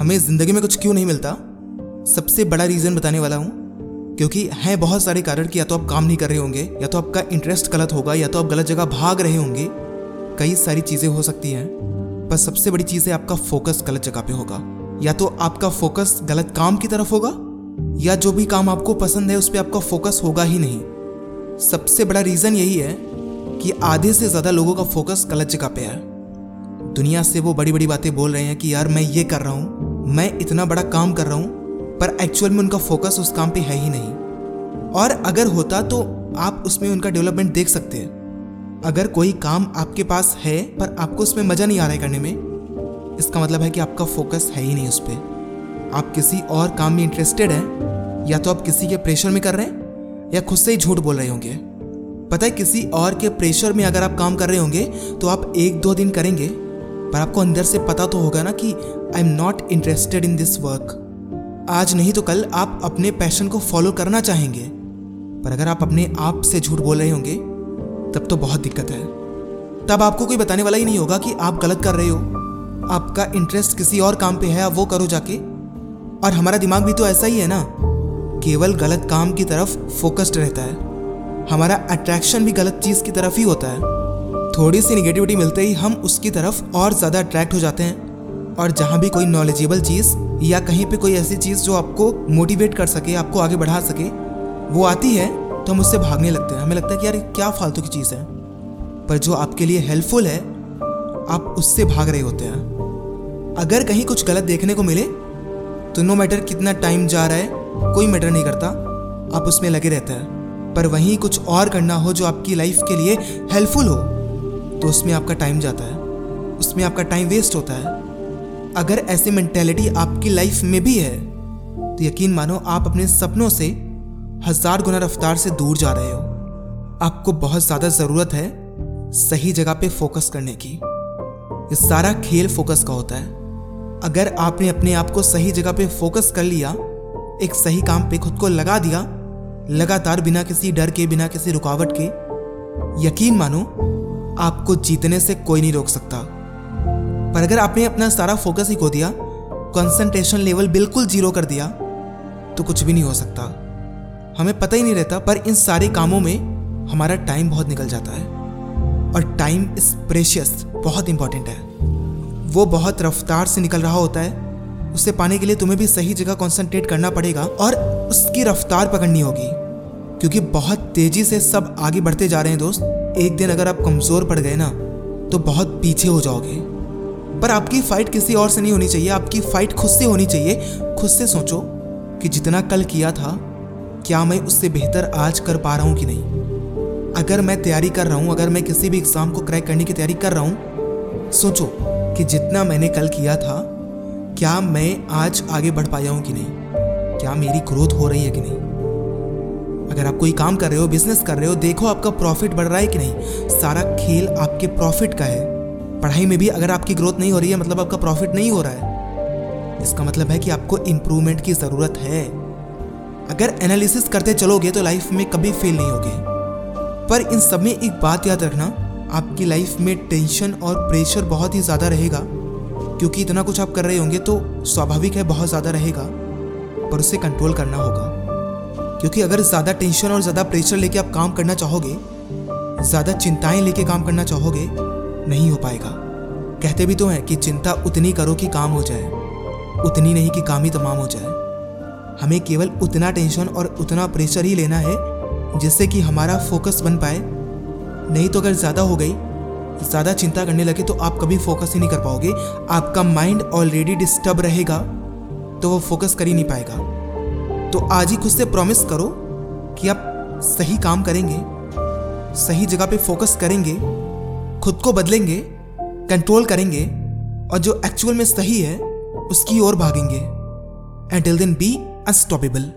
हमें ज़िंदगी में कुछ क्यों नहीं मिलता? सबसे बड़ा रीज़न बताने वाला हूँ, क्योंकि हैं बहुत सारे कारण कि या तो आप काम नहीं कर रहे होंगे, या तो आपका इंटरेस्ट गलत होगा, या तो आप गलत जगह भाग रहे होंगे। कई सारी चीज़ें हो सकती हैं, पर सबसे बड़ी चीज़ है आपका फोकस गलत जगह पे होगा। या तो आपका फोकस गलत काम की तरफ़ होगा, या जो भी काम आपको पसंद है उस पर आपका फोकस होगा ही नहीं। सबसे बड़ा रीज़न यही है कि आधे से ज़्यादा लोगों का फोकस गलत जगह पे है। दुनिया से वो बड़ी बड़ी बातें बोल रहे हैं कि, यार, मैं ये कर रहा हूँ मैं इतना बड़ा काम कर रहा हूँ, पर एक्चुअल में उनका फोकस उस काम पे है ही नहीं। और अगर होता तो आप उसमें उनका डेवलपमेंट देख सकते हैं। अगर कोई काम आपके पास है, पर आपको उसमें मज़ा नहीं आ रहा है करने में, इसका मतलब है कि आपका फोकस है ही नहीं उस पर आप किसी और काम में इंटरेस्टेड हैं, या तो आप किसी के प्रेशर में कर रहे हैं, या खुद से ही झूठ बोल रहे होंगे। पता है, किसी और के प्रेशर में अगर आप काम कर रहे होंगे तो आप एक दो दिन करेंगे पर आपको अंदर से पता तो होगा ना कि I am not interested in this work आज नहीं तो कल आप अपने पैशन को फॉलो करना चाहेंगे। पर अगर आप अपने आप से झूठ बोल रहे होंगे, तब तो बहुत दिक्कत है। तब आपको कोई बताने वाला ही नहीं होगा कि आप गलत कर रहे हो। आपका इंटरेस्ट किसी और काम पे है, आप वो करो जाके। और हमारा दिमाग भी तो ऐसा ही है ना, केवल गलत काम की तरफ़ फोकस्ड रहता है। हमारा अट्रैक्शन भी गलत चीज़ की तरफ़ ही होता है। थोड़ी सी निगेटिविटी मिलते ही हम उसकी तरफ़ और ज़्यादा अट्रैक्ट हो जाते हैं। और जहाँ भी कोई नॉलेजेबल चीज़ या कहीं पे कोई ऐसी चीज़ जो आपको मोटिवेट कर सके, आपको आगे बढ़ा सके, वो आती है तो हम उससे भागने लगते हैं। हमें लगता है कि यार क्या फालतू की चीज़ है। पर जो आपके लिए हेल्पफुल है, आप उससे भाग रहे होते हैं। अगर कहीं कुछ गलत देखने को मिले तो नो मैटर कितना टाइम जा रहा है, कोई मैटर नहीं करता। आप उसमें लगे रहते हैं। पर वहीं कुछ और करना हो जो आपकी लाइफ के लिए हेल्पफुल हो। तो उसमें आपका टाइम जाता है। उसमें आपका टाइम वेस्ट होता है। अगर ऐसी मेंटेलिटी आपकी लाइफ में भी है तो यकीन मानो आप अपने सपनों से हज़ार गुना रफ्तार से दूर जा रहे हो। आपको बहुत ज़्यादा ज़रूरत है सही जगह पे फोकस करने की। ये सारा खेल फोकस का होता है। अगर आपने अपने आप को सही जगह पे फोकस कर लिया, एक सही काम पे खुद को लगा दिया, लगातार बिना किसी डर के, बिना किसी रुकावट के, यकीन मानो आपको जीतने से कोई नहीं रोक सकता। पर अगर आपने अपना सारा फोकस ही खो दिया कंसंट्रेशन लेवल बिल्कुल ज़ीरो कर दिया तो कुछ भी नहीं हो सकता। हमें पता ही नहीं रहता, पर इन सारे कामों में हमारा टाइम बहुत निकल जाता है। और टाइम इज़ प्रेशियस बहुत इंपॉर्टेंट है। वो बहुत रफ्तार से निकल रहा होता है। उसे पाने के लिए तुम्हें भी सही जगह कॉन्सेंट्रेट करना पड़ेगा और उसकी रफ्तार पकड़नी होगी। क्योंकि बहुत तेज़ी से सब आगे बढ़ते जा रहे हैं दोस्त। एक दिन अगर आप कमज़ोर पड़ गए ना तो बहुत पीछे हो जाओगे। पर आपकी फाइट किसी और से नहीं होनी चाहिए, आपकी फाइट खुद से होनी चाहिए। खुद से सोचो कि जितना कल किया था, क्या मैं उससे बेहतर आज कर पा रहा हूँ कि नहीं? अगर मैं तैयारी कर रहा हूँ, अगर मैं किसी भी एग्ज़ाम को क्रैक करने की तैयारी कर रहा हूँ, सोचो कि जितना मैंने कल किया था, क्या मैं आज आगे बढ़ पाया हूँ कि नहीं? क्या मेरी ग्रोथ हो रही है कि नहीं? अगर आप कोई काम कर रहे हो बिज़नेस कर रहे हो, देखो आपका प्रॉफिट बढ़ रहा है कि नहीं। सारा खेल आपके प्रॉफिट का है। पढ़ाई में भी अगर आपकी ग्रोथ नहीं हो रही है मतलब आपका प्रॉफिट नहीं हो रहा है। इसका मतलब है कि आपको इंप्रूवमेंट की ज़रूरत है। अगर एनालिसिस करते चलोगे तो लाइफ में कभी फेल नहीं होगे। पर इन सब में एक बात याद रखना, आपकी लाइफ में टेंशन और प्रेशर बहुत ही ज़्यादा रहेगा। क्योंकि इतना कुछ आप कर रहे होंगे तो स्वाभाविक है, बहुत ज़्यादा रहेगा। पर उसे कंट्रोल करना होगा। क्योंकि अगर ज़्यादा टेंशन और ज़्यादा प्रेशर लेके आप काम करना चाहोगे, ज़्यादा चिंताएँ लेके काम करना चाहोगे, नहीं हो पाएगा। कहते भी तो हैं कि चिंता उतनी करो कि काम हो जाए, उतनी नहीं कि काम ही तमाम हो जाए। हमें केवल उतना टेंशन और उतना प्रेशर ही लेना है, जिससे कि हमारा फोकस बन पाए। नहीं तो अगर ज़्यादा हो गई, ज़्यादा चिंता करने लगे तो आप कभी फोकस ही नहीं कर पाओगे। आपका माइंड ऑलरेडी डिस्टर्ब रहेगा तो वो फोकस कर ही नहीं पाएगा। तो आज ही खुद से प्रॉमिस करो कि आप सही काम करेंगे, सही जगह पे फोकस करेंगे, खुद को बदलेंगे कंट्रोल करेंगे और जो एक्चुअल में सही है, उसकी ओर भागेंगे। And till then be unstoppable